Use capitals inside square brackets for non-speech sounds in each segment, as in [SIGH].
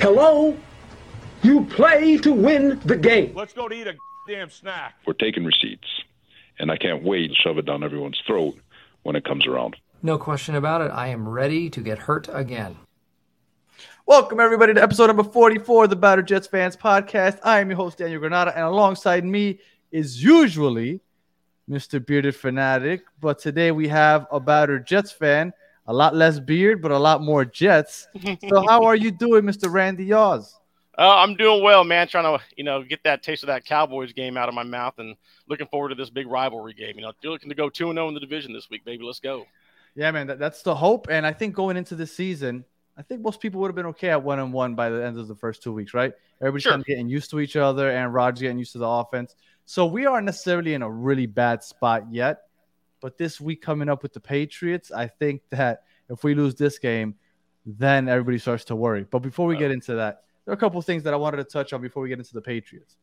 Hello? You play to win the game. Let's go to eat a damn snack. We're taking receipts, and I can't wait to shove it down everyone's throat when it comes around. No question about it. I am ready to get hurt again. Welcome, everybody, to episode number 44 of the Battered Jets Fans Podcast. I am your host, Daniel Granada, and alongside me is usually Mr. Bearded Fanatic. But today we have a Battered Jets fan, a lot less beard, but a lot more Jets. so, how are you doing, Mr. Randy Yaws? Uh, I'm doing well, man. Trying to, you know, get that taste of that Cowboys game out of my mouth, and looking forward to this big rivalry game. You know, you're looking to go two and zero in the division this week, baby. Let's go. Yeah, man, that, that's the hope. And I think going into this season, I think most people would have been okay at one and one by the end of the first two weeks, right? Everybody's Sure. kind of getting used to each other, and Rodgers getting used to the offense. So we aren't necessarily in a really bad spot yet. But this week coming up with the Patriots, I think that if we lose this game, then everybody starts to worry. But before we get into that, there are a couple of things that I wanted to touch on before we get into the Patriots.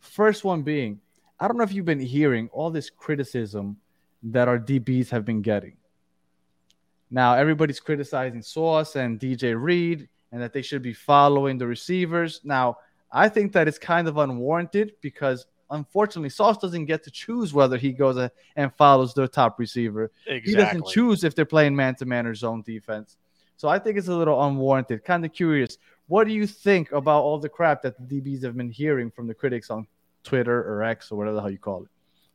First one being, I don't know if you've been hearing all this criticism that our DBs have been getting. Now everybody's criticizing Sauce and DJ Reed and that they should be following the receivers. Now, I think that it's kind of unwarranted because unfortunately Sauce doesn't get to choose whether he goes a- and follows their top receiver. He doesn't choose if they're playing man to man or zone defense. So I think it's a little unwarranted. Kind of curious. What do you think about all the crap that the DBs have been hearing from the critics on Twitter or X or whatever the hell you call it?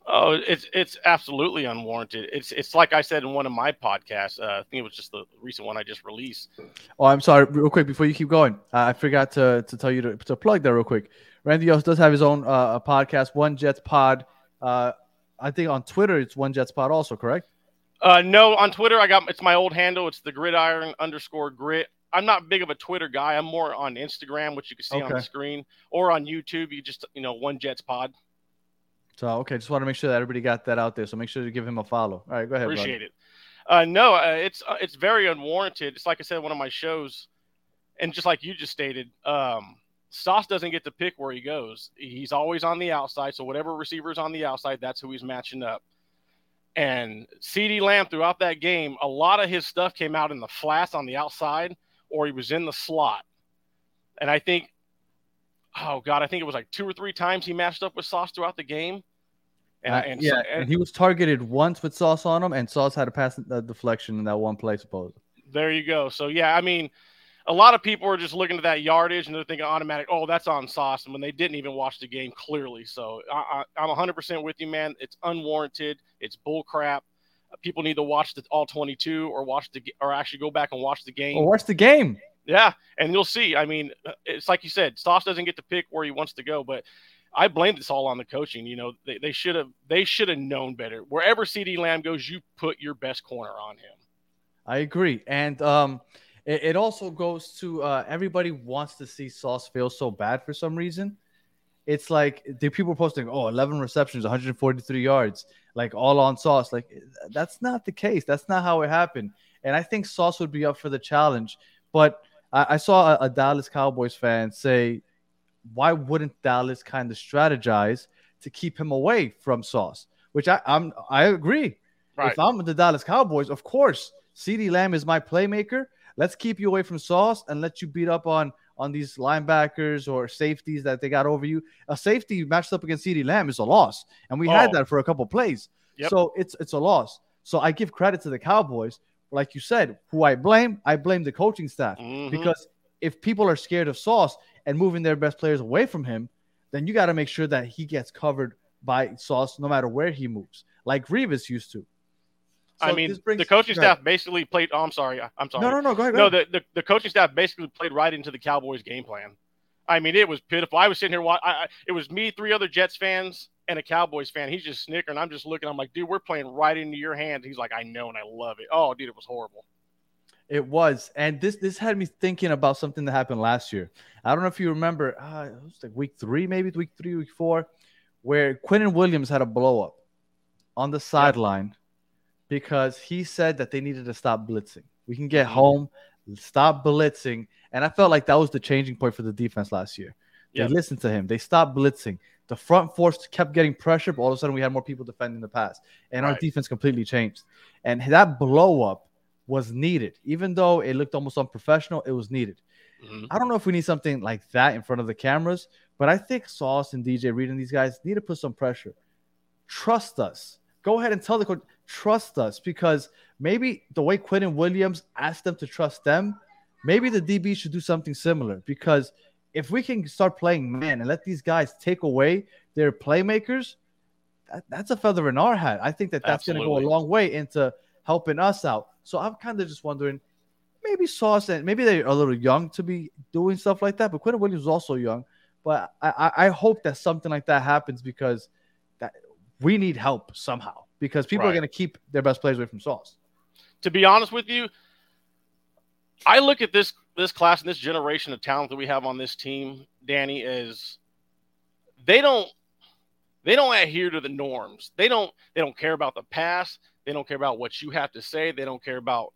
Oh, it's it's absolutely unwarranted. It's it's like I said in one of my podcasts. Uh, I think it was just the recent one I just released. Oh, I'm sorry. Real quick before you keep going, uh, I forgot to, to tell you to, to plug that real quick. Randy Yost does have his own uh, podcast, One Jets Pod. Uh, I think on Twitter it's One Jets Pod also, correct? Uh, no, on Twitter I got it's my old handle. It's the gridiron underscore grit. I'm not big of a Twitter guy. I'm more on Instagram, which you can see on the screen, or on YouTube. You just you know one Jets Pod. So okay, just want to make sure that everybody got that out there. So make sure to give him a follow. All right, go ahead. Appreciate it. Uh, no, uh, it's uh, it's very unwarranted. It's like I said one of my shows, and just like you just stated, um, Sauce doesn't get to pick where he goes. He's always on the outside. So whatever receiver's on the outside, that's who he's matching up. And CeeDee Lamb throughout that game, a lot of his stuff came out in the flats on the outside, or he was in the slot. And I think, oh god, I think it was like two or three times he matched up with Sauce throughout the game. And, Uh, and yeah, and he was targeted once with Sauce on him, and Sauce had a pass deflection in that one play, supposedly. There you go. So yeah, I mean, a lot of people are just looking at that yardage and they're thinking automatic, oh, that's on Sauce, and when they didn't even watch the game clearly. So I, I, I'm 100% with you, man. It's unwarranted. It's bull crap. People need to watch the all 22 or watch the or actually go back and watch the game. Oh, watch the game. Yeah, and you'll see. I mean, it's like you said, Sauce doesn't get to pick where he wants to go, but I blame this all on the coaching. You know, they, should have they should have known better. Wherever CeeDee Lamb goes, you put your best corner on him. I agree, and um, it, it also goes to uh, everybody wants to see Sauce fail so bad for some reason. It's like the people posting, oh, 11 receptions, 143 yards, like all on Sauce. Like that's not the case. That's not how it happened. And I think Sauce would be up for the challenge. But I, I saw a, a Dallas Cowboys fan say, why wouldn't Dallas kind of strategize to keep him away from Sauce? Which I, I'm I agree. Right. If I'm the Dallas Cowboys, of course, CeeDee Lamb is my playmaker. Let's keep you away from Sauce and let you beat up on on these linebackers or safeties that they got over you. A safety matched up against CeeDee Lamb is a loss, and we had Oh. that for a couple plays. Yep. So it's it's a loss. So I give credit to the Cowboys, like you said. Who I blame? I blame the coaching staff Mhm. because if people are scared of Sauce and moving their best players away from him, then you got to make sure that he gets covered by Sauce no matter where he moves, like Revis used to. I mean, brings- the coaching ahead. staff basically played. Oh, I'm sorry. I'm sorry. No, no, no. Go ahead. Go No, ahead. the, the, the coaching staff basically played right into the Cowboys' game plan. I mean, it was pitiful. I was sitting here. wa- I, I, it was me, three other Jets fans, and a Cowboys fan. He's just snickering. I'm just looking. I'm like, dude, we're playing right into your hands. He's like, I know, and I love it. Oh, dude, it was horrible. It was, and this this had me thinking about something that happened last year. I don't know if you remember. Uh, it was like week three, maybe week three, week four, where Quinnen Williams had a blow up on the sideline because he said that they needed to stop blitzing. We can get home, stop blitzing, and I felt like that was the changing point for the defense last year. They Yeah. listened to him. They stopped blitzing. The front force kept getting pressure, but all of a sudden we had more people defending the pass, and our defense completely changed. And that blow up was needed, even though it looked almost unprofessional. It was needed. Mhm. I don't know if we need something like that in front of the cameras, but I think Sauce and DJ Reed and these guys need to put some pressure. Trust us. Go ahead and tell the coach, trust us, because maybe the way Quinn Williams asked them to trust them, maybe the DB should do something similar. Because if we can start playing man and let these guys take away their playmakers, that, that's a feather in our hat. I think that that's going to go a long way into helping us out. So I'm kind of just wondering, maybe Sauce and maybe they're a little young to be doing stuff like that, but Quinnen Williams is also young. But I, I, I hope that something like that happens because that we need help somehow because people are going to keep their best players away from Sauce. to be honest with you, I look at this this class and this generation of talent that we have on this team, Danny, is they don't they don't adhere to the norms. They don't they don't care about the past. They don't care about what you have to say. They don't care about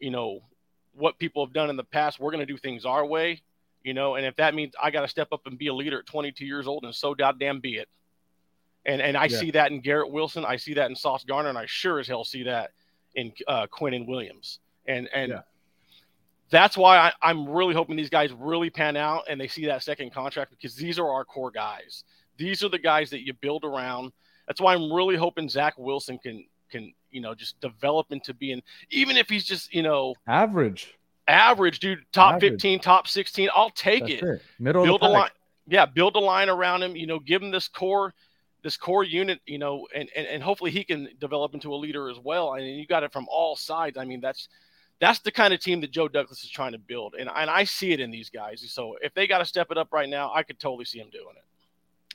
you know what people have done in the past. We're going to do things our way, you know. And if that means I got to step up and be a leader at 22 years old, and so goddamn be it. And and I Yeah. see that in Garrett Wilson. I see that in Sauce Gardner, and I sure as hell see that in uh, Quinnen Williams. And and Yeah. That's why I, I'm really hoping these guys really pan out and they see that second contract because these are our core guys. These are the guys that you build around. That's why I'm really hoping Zach Wilson can can you know just develop into being even if he's just you know Average. average dude, top Average. 15, top 16. I'll take it it. Middle build of a the line yeah build a line around him you know give him this core this core unit you know and and, and hopefully he can develop into a leader as well I and mean, you got it from all sides i mean that's that's the kind of team that joe douglas is trying to build and, and i see it in these guys so if they got to step it up right now i could totally see him doing it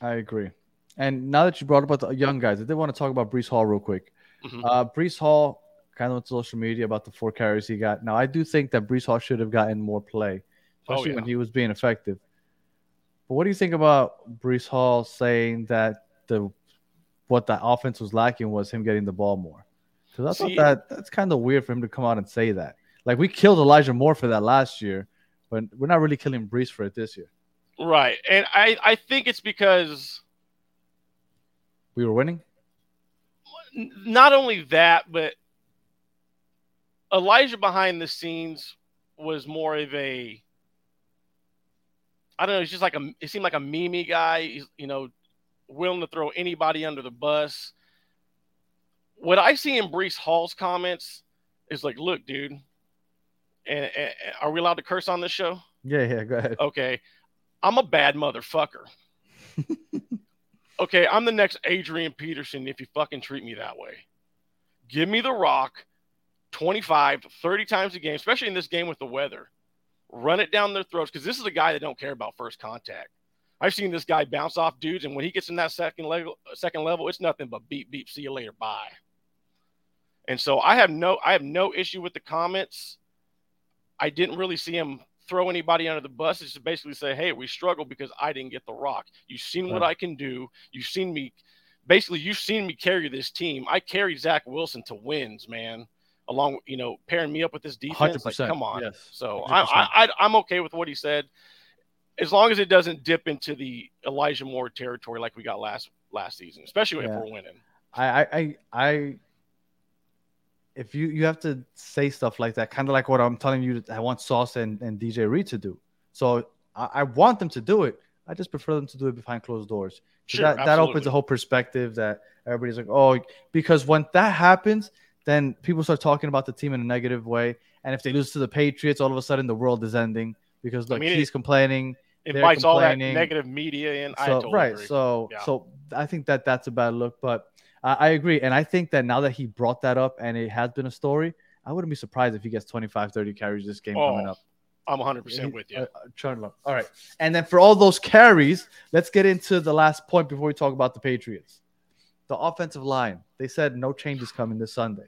I agree. And now that you brought up the young guys, I did want to talk about Breece Hall real quick. Mhm. Uh, Breece Hall kind of went to social media about the four carries he got. Now, I do think that Breece Hall should have gotten more play, Oh, especially yeah. when he was being effective. But what do you think about Breece Hall saying that the what the offense was lacking was him getting the ball more? Because I See- thought that that's kind of weird for him to come out and say that. Like we killed Elijah Moore for that last year, but we're not really killing Breece for it this year. right and i i think it's because We were winning. not only that, but Elijah behind the scenes was more of a I don't know, he's just like a he seemed like a meme guy, he's you know, willing to throw anybody under the bus. What I see in Breece Hall's comments is like, look, dude, and, and are we allowed to curse on this show? Yeah, yeah. Go ahead. Okay. I'm a bad motherfucker. [LAUGHS] okay, I'm the next Adrian Peterson if you fucking treat me that way. Give me the rock 25 30 times a game, especially in this game with the weather. Run it down their throats because this is a guy that don't care about first contact. I've seen this guy bounce off dudes, and when he gets in that second level, second level, it's nothing but beep beep. See you later, bye. And so I have no, I have no issue with the comments. I didn't really see him throw anybody under the bus. It's just basically say, hey, we struggle because I didn't get the rock. You've seen what I can do. You've seen me. Basically, you've seen me carry this team. I carried Zach Wilson to wins, man. Along, you know, pairing me up with this defense. Like, 100%, come on. yes, So 100%. I, I, I'm okay with what he said, as long as it doesn't dip into the Elijah Moore territory like we got last last season, especially if we're winning. I, I, I, I if you you have to say stuff like that, kind of like what I'm telling you, I want Sauce and, and DJ Reed to do. So I, I want them to do it. I just prefer them to do it behind closed doors. Sure, that, that opens a whole perspective that everybody's like, oh, because when that happens, then people start talking about the team in a negative way. And if they lose to the Patriots, all of a sudden the world is ending because I look, mean, he's complaining. It They're invites all that negative media in. I So right, agree. so Yeah. so I think that that's a bad look, but I I agree, and I think that now that he brought that up and it has been a story, I wouldn't be surprised if he gets 25, 30 carries this game coming Oh, up. I'm 100 percent He- with you. uh, uh, All right, and then for all those carries, let's get into the last point before we talk about the Patriots. The offensive line. They said no changes coming this Sunday.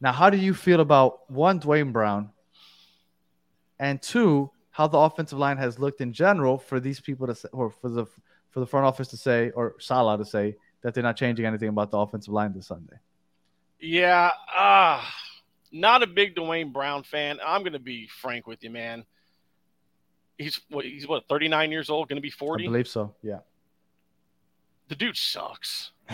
Now, how do you feel about one Duane Brown, and two, how the offensive line has looked in general for these people to say, or for the for the front office to say, or Saleh to say that they're not changing anything about the offensive line this Sunday? Yeah, uh, not a big Duane Brown fan. I'm going to be frank with you, man. He's what? He's what? 39 years old, going to be I 40. believe so. Yeah. The dude sucks. [LAUGHS]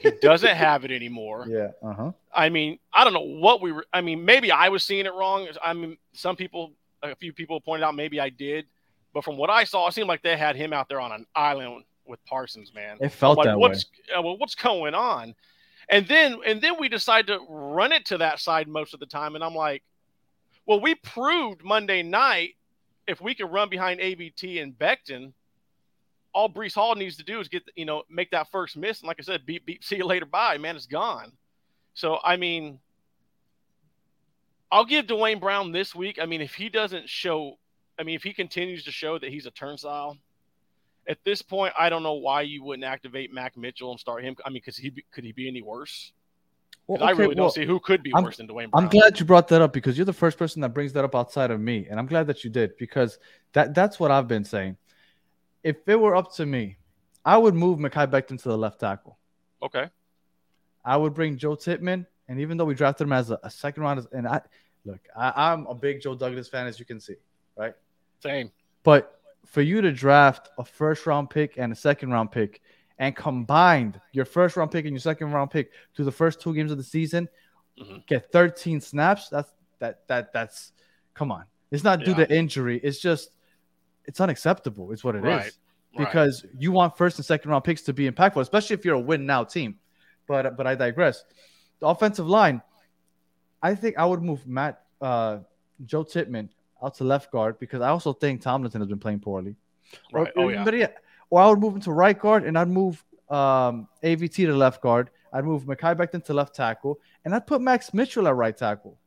He doesn't have it anymore. yeah. Uh huh. I mean, I don't know what we were. I mean, maybe I was seeing it wrong. I mean, some people a few people pointed out maybe I did, but from what I saw, it seemed like they had him out there on an island with Parsons, man. It felt like, that way. what's uh, well, what's going on? And then and then we decide to run it to that side most of the time, and I'm like, well, we proved Monday night if we can run behind AVT and Becton, all Breece Hall needs to do is get you know make that first miss, and like I said, beep beep, [LAUGHS] see you later, bye, man, it's gone. So I mean, I'll give Duane Brown this week. I mean, if he doesn't show, I mean, if he continues to show that he's a turnstile, at this point, I don't know why you wouldn't activate Max Mitchell and start him. I mean, because he be, could he be any worse? I okay, really don't see who could be I'm- worse than Duane Brown. I'm glad you brought that up because you're the first person that brings that up outside of me, and I'm glad that you did because that that's what I've been saying. If it were up to me, I would move Mekhi Becton to the left tackle. Okay. I would bring Joe Tippmann, and even though we drafted him as a, a second round, and I look, I, I'm a big Joe Douglas fan, as you can see, right? Same. But for you to draft a first round pick and a second round pick and combined your first round pick and your second round pick to the first two games of the season, Mhm. get 13 snaps, that's that that that's come on. It's not due Yeah. to injury. It's just it's unacceptable. It's what it is Right. Right. because you want first and second round picks to be impactful, especially if you're a win now team. But but I digress. The offensive line, I think I would move Matt uh, Joe Tippmann out to left guard because I also think Tomlinson has been playing poorly. Right. Or, Oh yeah. but yeah, or I would move him to right guard and I'd move um, AVT to left guard. I'd move Mekhi Becton to left tackle, and I'd put Max Mitchell at right tackle.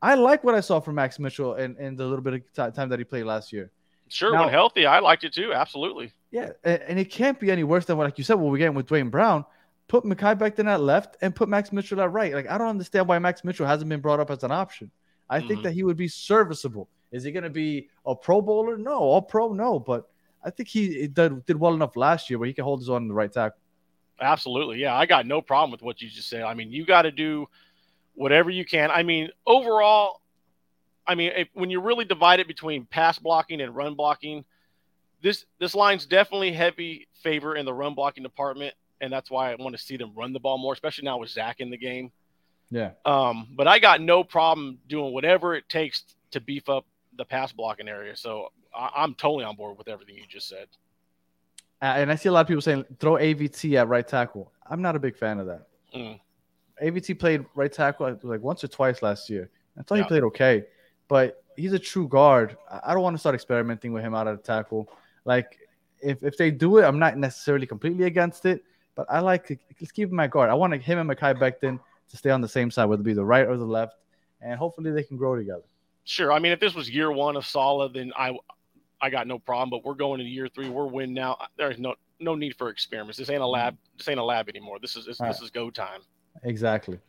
I like what I saw from Max Mitchell in, in the little bit of ti- time that he played last year. Sure, Now- when healthy, I liked it too. Absolutely. Yeah, and, and it can't be any worse than what, like you said, what we're getting with Duane Brown. Put Mekhi Becton at left and put Max Mitchell at right. Like I don't understand why Max Mitchell hasn't been brought up as an option. I think Mhm. that he would be serviceable. Is he going to be a Pro Bowler? No, all Pro, no. But I think he did, did well enough last year where he can hold his own in the right tackle. Absolutely. Yeah, I got no problem with what you just said. I mean, you got to do whatever you can. I mean, overall, I mean, if, when you really divide it between pass blocking and run blocking, this this line's definitely heavy favor in the run blocking department, and that's why I want to see them run the ball more, especially now with Zach in the game. Yeah. Um, but I got no problem doing whatever it takes to beef up the pass blocking area. So I, I'm totally on board with everything you just said. Uh, and I see a lot of people saying throw AVT at right tackle. I'm not a big fan of that. Mm. AVT played right tackle like once or twice last year. I thought Yeah. he played okay, but he's a true guard. I don't want to start experimenting with him out of the tackle. Like if, if they do it, I'm not necessarily completely against it, but I like to let's keep him at guard. I want him and Mekhi Becton to stay on the same side, whether it be the right or the left, and hopefully they can grow together. Sure. I mean, if this was year one of Saleh, then I I got no problem. But we're going into year three. We're win now. There's no no need for experiments. This ain't a lab. Mm-hmm. This ain't a lab anymore. This is this, this is go time. Exactly.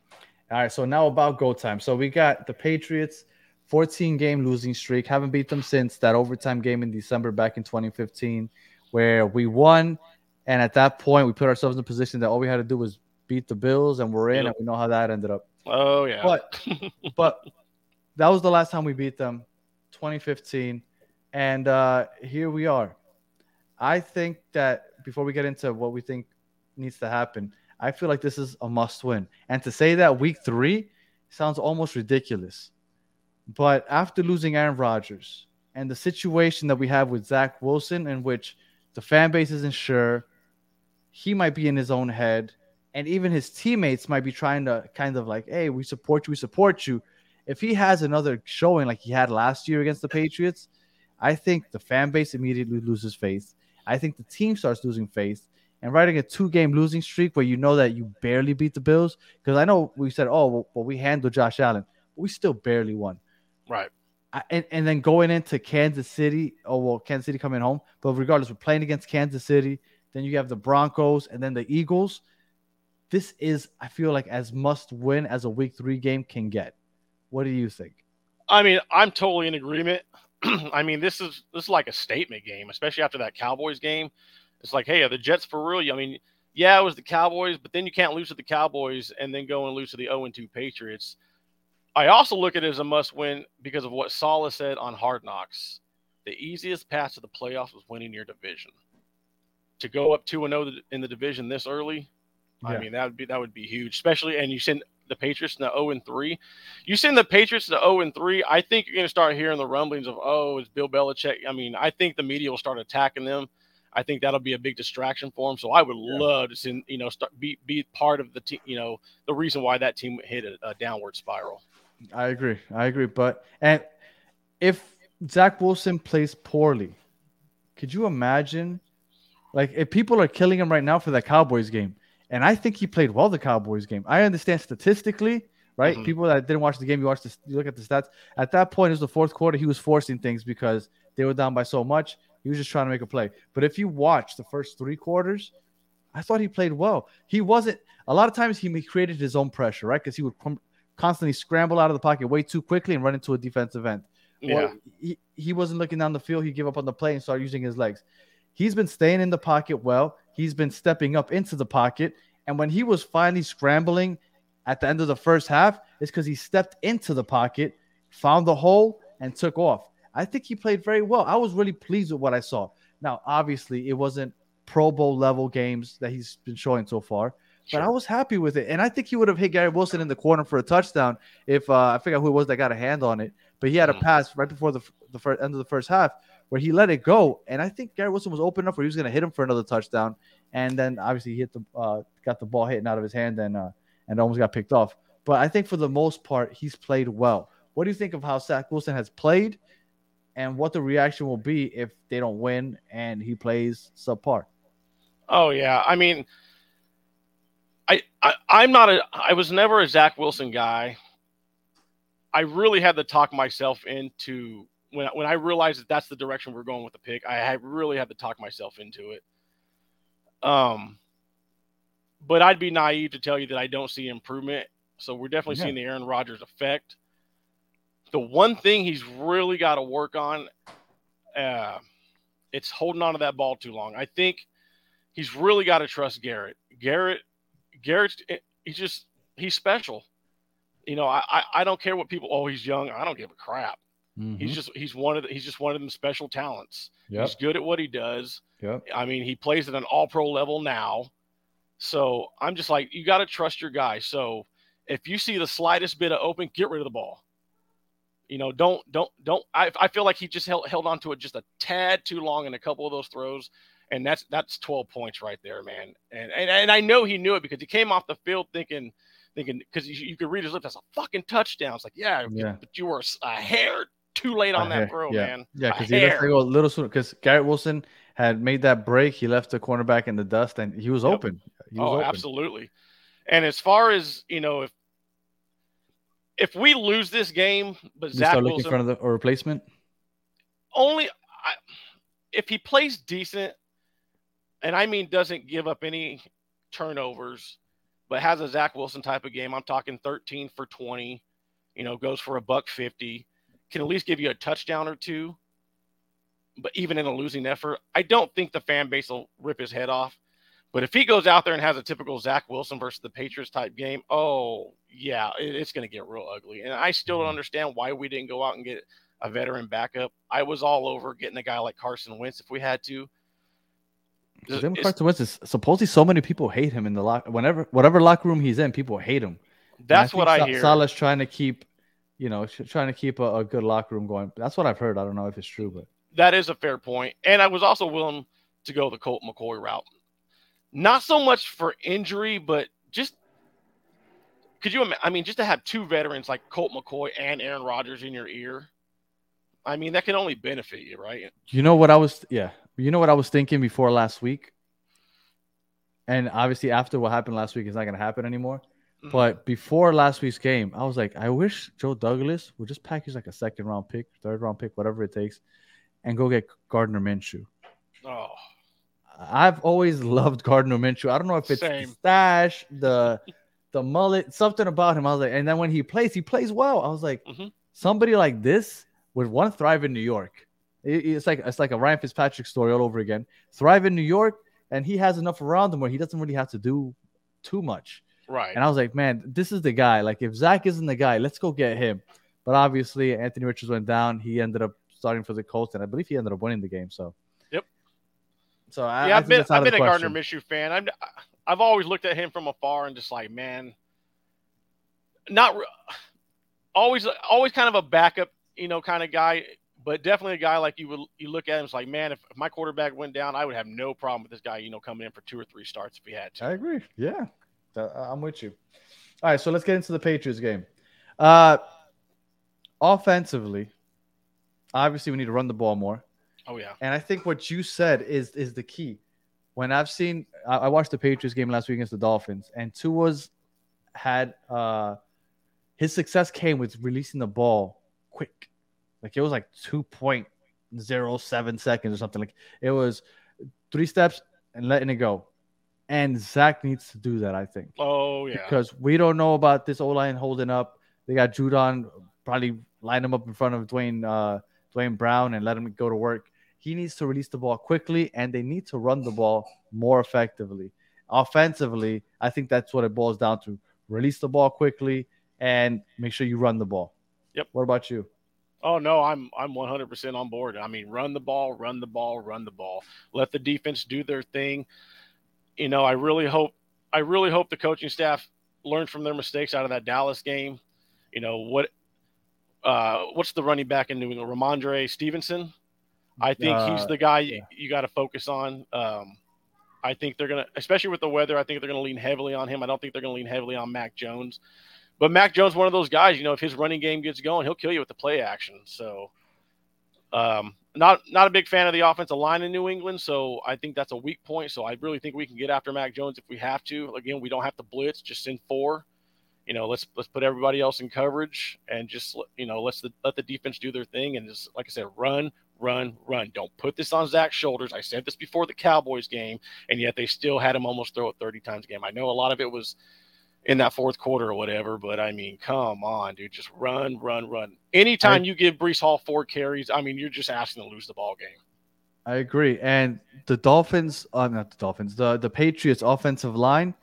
All right. So now about go time. So we got the Patriots, 14 game losing streak. Haven't beat them since that overtime game in December back in 2015, where we won. And at that point, we put ourselves in a position that all we had to do was beat the Bills, and we're in. Yep. And we know how that ended up. Oh yeah. But but [LAUGHS] that was the last time we beat them, 2015, and uh, here we are. I think that before we get into what we think needs to happen, I feel like this is a must-win. And to say that week three sounds almost ridiculous, but after losing Aaron Rodgers and the situation that we have with Zach Wilson, in which the fan base isn't sure, he might be in his own head and even his teammates might be trying to kind of like, hey, we support you, we support you. If he has another showing like he had last year against the Patriots, I think the fan base immediately loses faith. I think the team starts losing faith. And riding a two game losing streak where you know that you barely beat the Bills, because I know we said, oh, well, well, we handled Josh Allen, but we still barely won. right. I, and, and then going into Kansas City, oh well, Kansas City coming home, but regardless, we're playing against Kansas City. Then you have the Broncos and then the Eagles. This is, I feel like, as must win as a week three game can get. What do you think? I mean, I'm totally in agreement. [CLEARS THROAT] I mean, this is this is like a statement game, especially after that Cowboys game. It's like, hey, are the Jets for real? I mean, yeah, it was the Cowboys, but then you can't lose to the Cowboys and then go and lose to the 0 2 Patriots. I also look at it as a must win because of what Saleh said on Hard Knocks. The easiest path to the playoffs was winning your division. To go up 2 0 in the division this early, I mean, that would be that would be huge, especially and you send the Patriots to 0 and 3. You send the Patriots to 0 and 3, I think you're going to start hearing the rumblings of, oh, is Bill Belichick? I mean, I think the media will start attacking them. I think that'll be a big distraction for him. So I would yeah. love to see, you know, start be be part of the team. You know, the reason why that team hit a, a downward spiral. I agree. I agree. But and if Zach Wilson plays poorly, could you imagine? Like if people are killing him right now for that Cowboys game, and I think he played well the Cowboys game. I understand statistically, right? Mm-hmm. People that didn't watch the game, you watch this, you look at the stats. At that point, it was the fourth quarter. He was forcing things because they were down by so much. He was just trying to make a play. But if you watch the first three quarters, I thought he played well. He wasn't. A lot of times he created his own pressure, right? Because he would constantly scramble out of the pocket way too quickly and run into a defensive end. Yeah. he, he wasn't looking down the field. He gave up on the play and started using his legs. He's been staying in the pocket well. He's been stepping up into the pocket. And when he was finally scrambling at the end of the first half, it's because he stepped into the pocket, found the hole, and took off. I think he played very well. I was really pleased with what I saw. Now, obviously, it wasn't Pro Bowl level games that he's been showing so far, but I was happy with it. And I think he would have hit Garrett Wilson in the corner for a touchdown if uh, I forget who it was that got a hand on it. But he had a mm. pass right before the the first, end of the first half where he let it go, and I think Garrett Wilson was open enough where he was going to hit him for another touchdown. And then obviously he hit the uh, got the ball hitting out of his hand and uh, and almost got picked off. But I think for the most part he's played well. What do you think of how Zach Wilson has played? and what the reaction will be if they don't win and he plays subpar. Oh yeah, I mean, I, I I'm not a I was never a Zach Wilson guy. I really had to talk myself into when when I realized that that's the direction we're going with the pick. I, really had to talk myself into it. Um, but I'd be naive to tell you that I don't see improvement. So we're definitely yeah. seeing the Aaron Rodgers effect the one thing he's really got to work on, uh, it's holding on to that ball too long. I think he's really got to trust Garrett. Garrett, Garrett, he's just he's special. You know, I I don't care what people. Oh, he's young. I don't give a crap. Mm-hmm. He's just he's one of the, he's just one of them special talents. Yep. He's good at what he does. Yep. I mean, he plays at an All Pro level now. So I'm just like, you got to trust your guy. So if you see the slightest bit of open, get rid of the ball. You know, don't don't don't. I, I feel like he just held held on to it just a tad too long in a couple of those throws, and that's that's 12 points right there, man. And and, and I know he knew it because he came off the field thinking thinking because you, you could read his lips. That's a fucking touchdown. It's like, yeah, yeah. but you were a, hair too late on that throw, yeah. man. Yeah, because he left to go a little sooner. Because Garrett Wilson had made that break. He left the cornerback in the dust, and he was yep. open. He was oh, open. absolutely. And as far as you know, if if we lose this game, but you Zach start looking Wilson, for a replacement. Only I, if he plays decent, and I mean doesn't give up any turnovers, but has a Zach Wilson type of game. I'm talking 13 for 20. You know, goes for a buck 50. Can at least give you a touchdown or two. But even in a losing effort, I don't think the fan base will rip his head off. But if he goes out there and has a typical Zach Wilson versus the Patriots type game, oh yeah, it, it's going to get real ugly. And I still don't mm-hmm. understand why we didn't go out and get a veteran backup. I was all over getting a guy like Carson Wentz if we had to. Then Carson Wentz is supposedly so many people hate him in the lock. Whenever whatever locker room he's in, people hate him. That's I what I hear. Saleh's trying to keep, you know, trying to keep a, a good locker room going. That's what I've heard. I don't know if it's true, but that is a fair point. And I was also willing to go the Colt McCoy route. Not so much for injury, but just could you? I mean, just to have two veterans like Colt McCoy and Aaron Rodgers in your ear. I mean, that can only benefit you, right? You know what I was? Yeah, you know what I was thinking before last week, and obviously after what happened last week, it's not going to happen anymore. Mm-hmm. But before last week's game, I was like, I wish Joe Douglas would just package like a second round pick, third round pick, whatever it takes, and go get Gardner Minshew. Oh, I've always loved Gardner Minshew. I don't know if it's Same. the stash, the [LAUGHS] the mullet, something about him. I was like, and then when he plays, he plays well. I was like, mm-hmm. somebody like this would want to thrive in New York. It, it's like it's like a Ryan Fitzpatrick story all over again. Thrive in New York, and he has enough around him where he doesn't really have to do too much. Right. And I was like, man, this is the guy. Like, if Zach isn't the guy, let's go get him. But obviously, Anthony Richards went down. He ended up starting for the Colts, and I believe he ended up winning the game. So Yep. so I, yeah, I have been I've been a Gardner Minshew fan. I'm I've always looked at him from afar and just like, man, not re- always always kind of a backup, you know, kind of guy, but definitely a guy like you would you look at him it's like, man, if, if my quarterback went down, I would have no problem with this guy, you know, coming in for two or three starts if he had to. I agree. Yeah, I'm with you. All right, so let's get into the Patriots game. Uh, offensively, obviously we need to run the ball more, Oh yeah. and I think what you said is is the key. When I've seen, I, I watched the Patriots game last week against the Dolphins, and Tua's had uh his success came with releasing the ball quick, like it was like two point zero seven seconds or something. Like it was three steps and letting it go. And Zach needs to do that, I think Oh yeah. because we don't know about this O line holding up. They got Judon probably line him up in front of Duane uh, Duane Brown and let him go to work. He needs to release the ball quickly, and they need to run the ball more effectively. Offensively, I think that's what it boils down to: release the ball quickly and make sure you run the ball. Yep. What about you? Oh no, I'm I'm 100% on board. I mean, run the ball, run the ball, run the ball. Let the defense do their thing. You know, I really hope I really hope the coaching staff learned from their mistakes out of that Dallas game. You know what? Uh, what's the running back in New England? Rhamondre Stevenson. I think he's Uh, the guy yeah. you, you got to focus on. Um, I think they're gonna, especially with the weather. I think they're gonna lean heavily on him. I don't think they're gonna lean heavily on Mac Jones. But Mac Jones, one of those guys, you know, if his running game gets going, he'll kill you with the play action. So, um, not not a big fan of the offensive line in New England. So I think that's a weak point. So I really think we can get after Mac Jones if we have to. Again, we don't have to blitz. Just send four. You know, let's let's put everybody else in coverage and just you know let's the, let the defense do their thing and just like I said, run, run, run. Don't put this on Zach's shoulders. I said this before the Cowboys game, and yet they still had him almost throw it 30 times a game. I know a lot of it was in that fourth quarter or whatever, but I mean, come on, dude, just run, run, run. Anytime you give Breece Hall four carries, I mean, you're just asking to lose the ball game. I agree. And the Dolphins, uh, not the Dolphins, the the Patriots offensive line,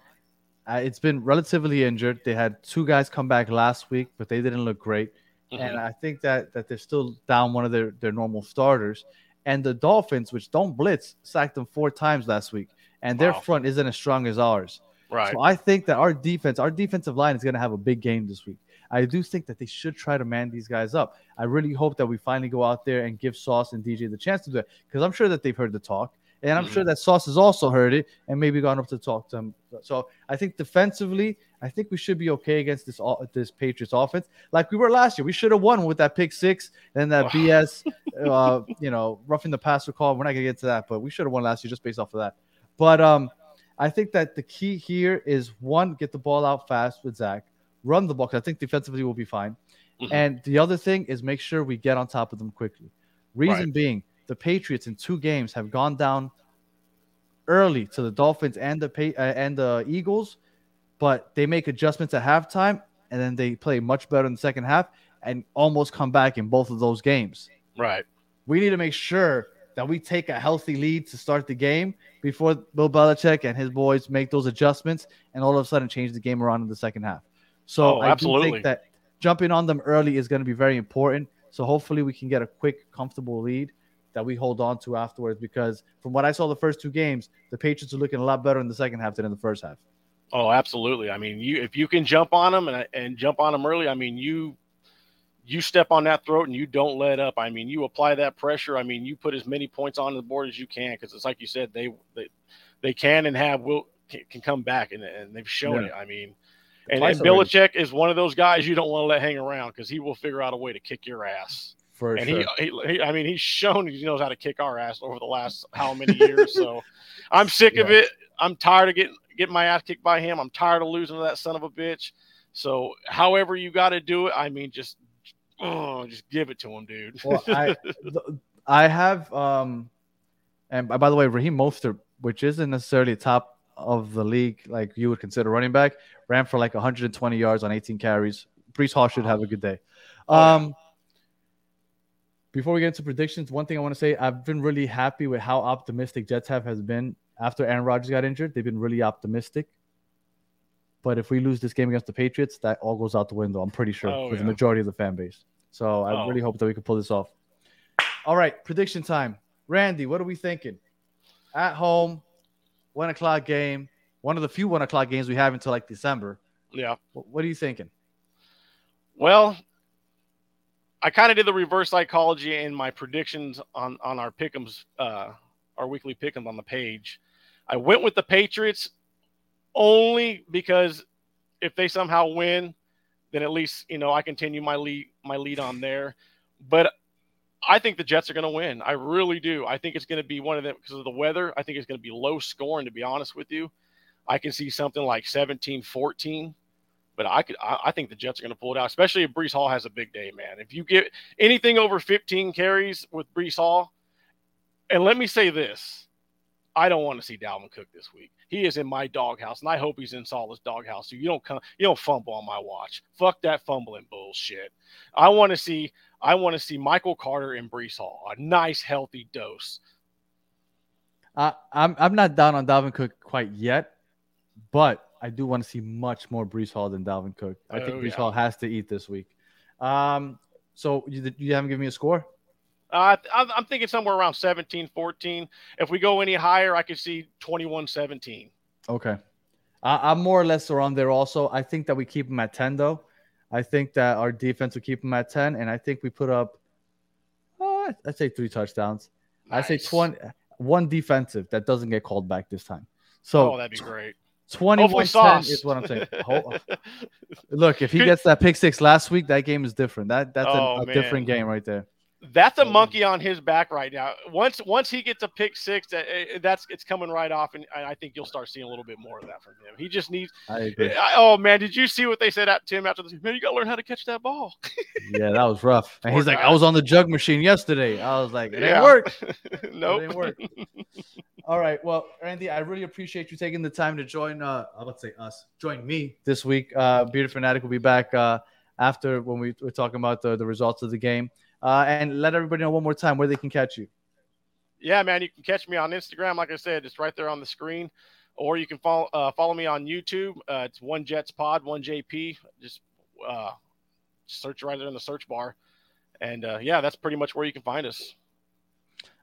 uh, it's been relatively injured. They had two guys come back last week, but they didn't look great. And I think that that they're still down one of their their normal starters. And the Dolphins, which don't blitz, sacked them four times last week, and their Wow. front isn't as strong as ours. Right. So I think that our defense, our defensive line, is going to have a big game this week. I do think that they should try to man these guys up. I really hope that we finally go out there and give Sauce and DJ the chance to do it because I'm sure that they've heard the talk, and I'm Mhm. sure that Sauce has also heard it and maybe gone up to talk to him. So I think defensively, I think we should be okay against this this Patriots offense, like we were last year. We should have won with that pick six and that BS, [LAUGHS] uh, you know, roughing the passer call. We're not gonna get to that, but we should have won last year just based off of that. But um, I think that the key here is one, get the ball out fast with Zach, run the ball. I think defensively we'll be fine. Mhm. And the other thing is make sure we get on top of them quickly. Reason Right. being, the Patriots in two games have gone down early to the Dolphins and the pa- uh, and the Eagles, but they make adjustments at halftime and then they play much better in the second half and almost come back in both of those games. Right. We need to make sure that we take a healthy lead to start the game before Bill Belichick and his boys make those adjustments and all of a sudden change the game around in the second half. So Oh, I do think that jumping on them early is going to be very important. So hopefully we can get a quick, comfortable lead that we hold on to afterwards. Because from what I saw the first two games, the Patriots are looking a lot better in the second half than in the first half. Oh, absolutely. I mean, you if you can jump on them and and jump on them early, I mean, you you step on that throat and you don't let up. I mean, you apply that pressure. I mean, you put as many points on the board as you can because it's like you said, they they they can and have will can, can come back and, and they've shown Yeah. it. I mean, and, and. Belichick is one of those guys you don't want to let hang around because he will figure out a way to kick your ass. For and sure. he, he, he, I mean, he's shown he knows how to kick our ass over the last how many years. so [LAUGHS] I'm sick of it. I'm tired of getting getting my ass kicked by him. I'm tired of losing to that son of a bitch. So however you got to do it, I mean, just oh, just give it to him, dude. Well, I [LAUGHS] I have um, and by the way, Raheem Mostert, which isn't necessarily top of the league like you would consider running back, ran for like 120 yards on 18 carries. Breece Hall should have a good day. Oh. Um, before we get into predictions, one thing I want to say, I've been really happy with how optimistic Jets have has been after Aaron Rodgers got injured. They've been really optimistic. But if we lose this game against the Patriots, that all goes out the window. I'm pretty sure Oh, for the majority of the fan base. So I Oh. really hope that we can pull this off. All right, prediction time. Randy, what are we thinking? At home, one o'clock game. One of the few one o'clock games we have until like December. yeah. What are you thinking? Well, I kind of did the reverse psychology in my predictions on on our pickums, uh, our weekly pickums on the page. I went with the Patriots only because if they somehow win, then at least you know I continue my lead my lead on there. But I think the Jets are going to win. I really do. I think it's going to be one of them because of the weather. I think it's going to be low scoring. To be honest with you, I can see something like 17-14 but I could, I, I think the Jets are going to pull it out, especially if Breece Hall has a big day, man. If you get anything over 15 carries with Breece Hall, and let me say this, I don't want to see Dalvin Cook this week. He is in my doghouse, and I hope he's in Saleh's doghouse. So you don't come, you don't fumble on my watch. Fuck that fumbling bullshit. I want to see, I want to see Michael Carter and Breece Hall, a nice healthy dose. Uh, I'm I'm not down on Dalvin Cook quite yet, but I do want to see much more Breece Hall than Dalvin Cook. I think Oh, Breece yeah. Hall has to eat this week. Um, so you, you haven't given me a score? Uh, I'm thinking somewhere around 17, 14. If we go any higher, I could see 21, 17. Okay. I, I'm more or less around there also. I think that we keep them at 10, though. I think that our defense will keep them at 10, and I think we put up, uh, I'd say three touchdowns. I'd say 20, one defensive that doesn't get called back this time. So oh, that'd be great. 21 Hopefully, 10 Sauce is what I'm saying. [LAUGHS] Look, if he gets that pick six last week, that game is different. That That's a, Oh, a different game right there. That's a monkey on his back right now. Once once he gets a pick six, that eh, that's it's coming right off, and I think you'll start seeing a little bit more of that from him. He just needs. I agree. I, oh man, did you see what they said at to him after this? Man, you got to learn how to catch that ball. [LAUGHS] Yeah, that was rough. And Poor he's like. I was on the jug machine yesterday. I was like, it didn't Yeah. work. [LAUGHS] nope. didn't work. [LAUGHS] All right. Well, Randy, I really appreciate you taking the time to join. Uh, I would say us join me this week. Uh, Bearded Fanatic will be back uh, after when we we're talking about the, the results of the game. Uh, and let everybody know one more time where they can catch you. Yeah, man, you can catch me on Instagram. Like I said, it's right there on the screen, or you can follow uh, follow me on YouTube. Uh, it's one Jets Pod, one JP. Just uh, search right there in the search bar, and uh, yeah, that's pretty much where you can find us.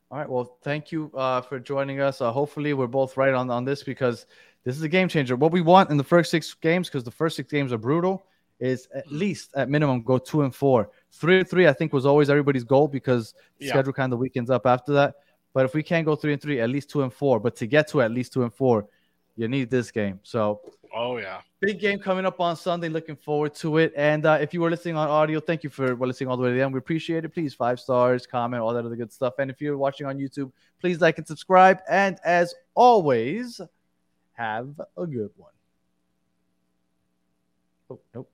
All right. Well, thank you uh, for joining us. Uh, hopefully, we're both right on, on this because this is a game changer. What we want in the first six games, because the first six games are brutal, is at least at minimum go two and four. Three and three, I think, was always everybody's goal because Yeah. schedule kind of weakens up after that. But if we can't go three and three, at least two and four. But to get to at least two and four, you need this game. So Oh yeah. big game coming up on Sunday. Looking forward to it. And uh, if you were listening on audio, thank you for listening all the way to the end. We appreciate it. Please five stars, comment, all that other good stuff. And if you're watching on YouTube, please like and subscribe. And as always, have a good one. Oh, nope.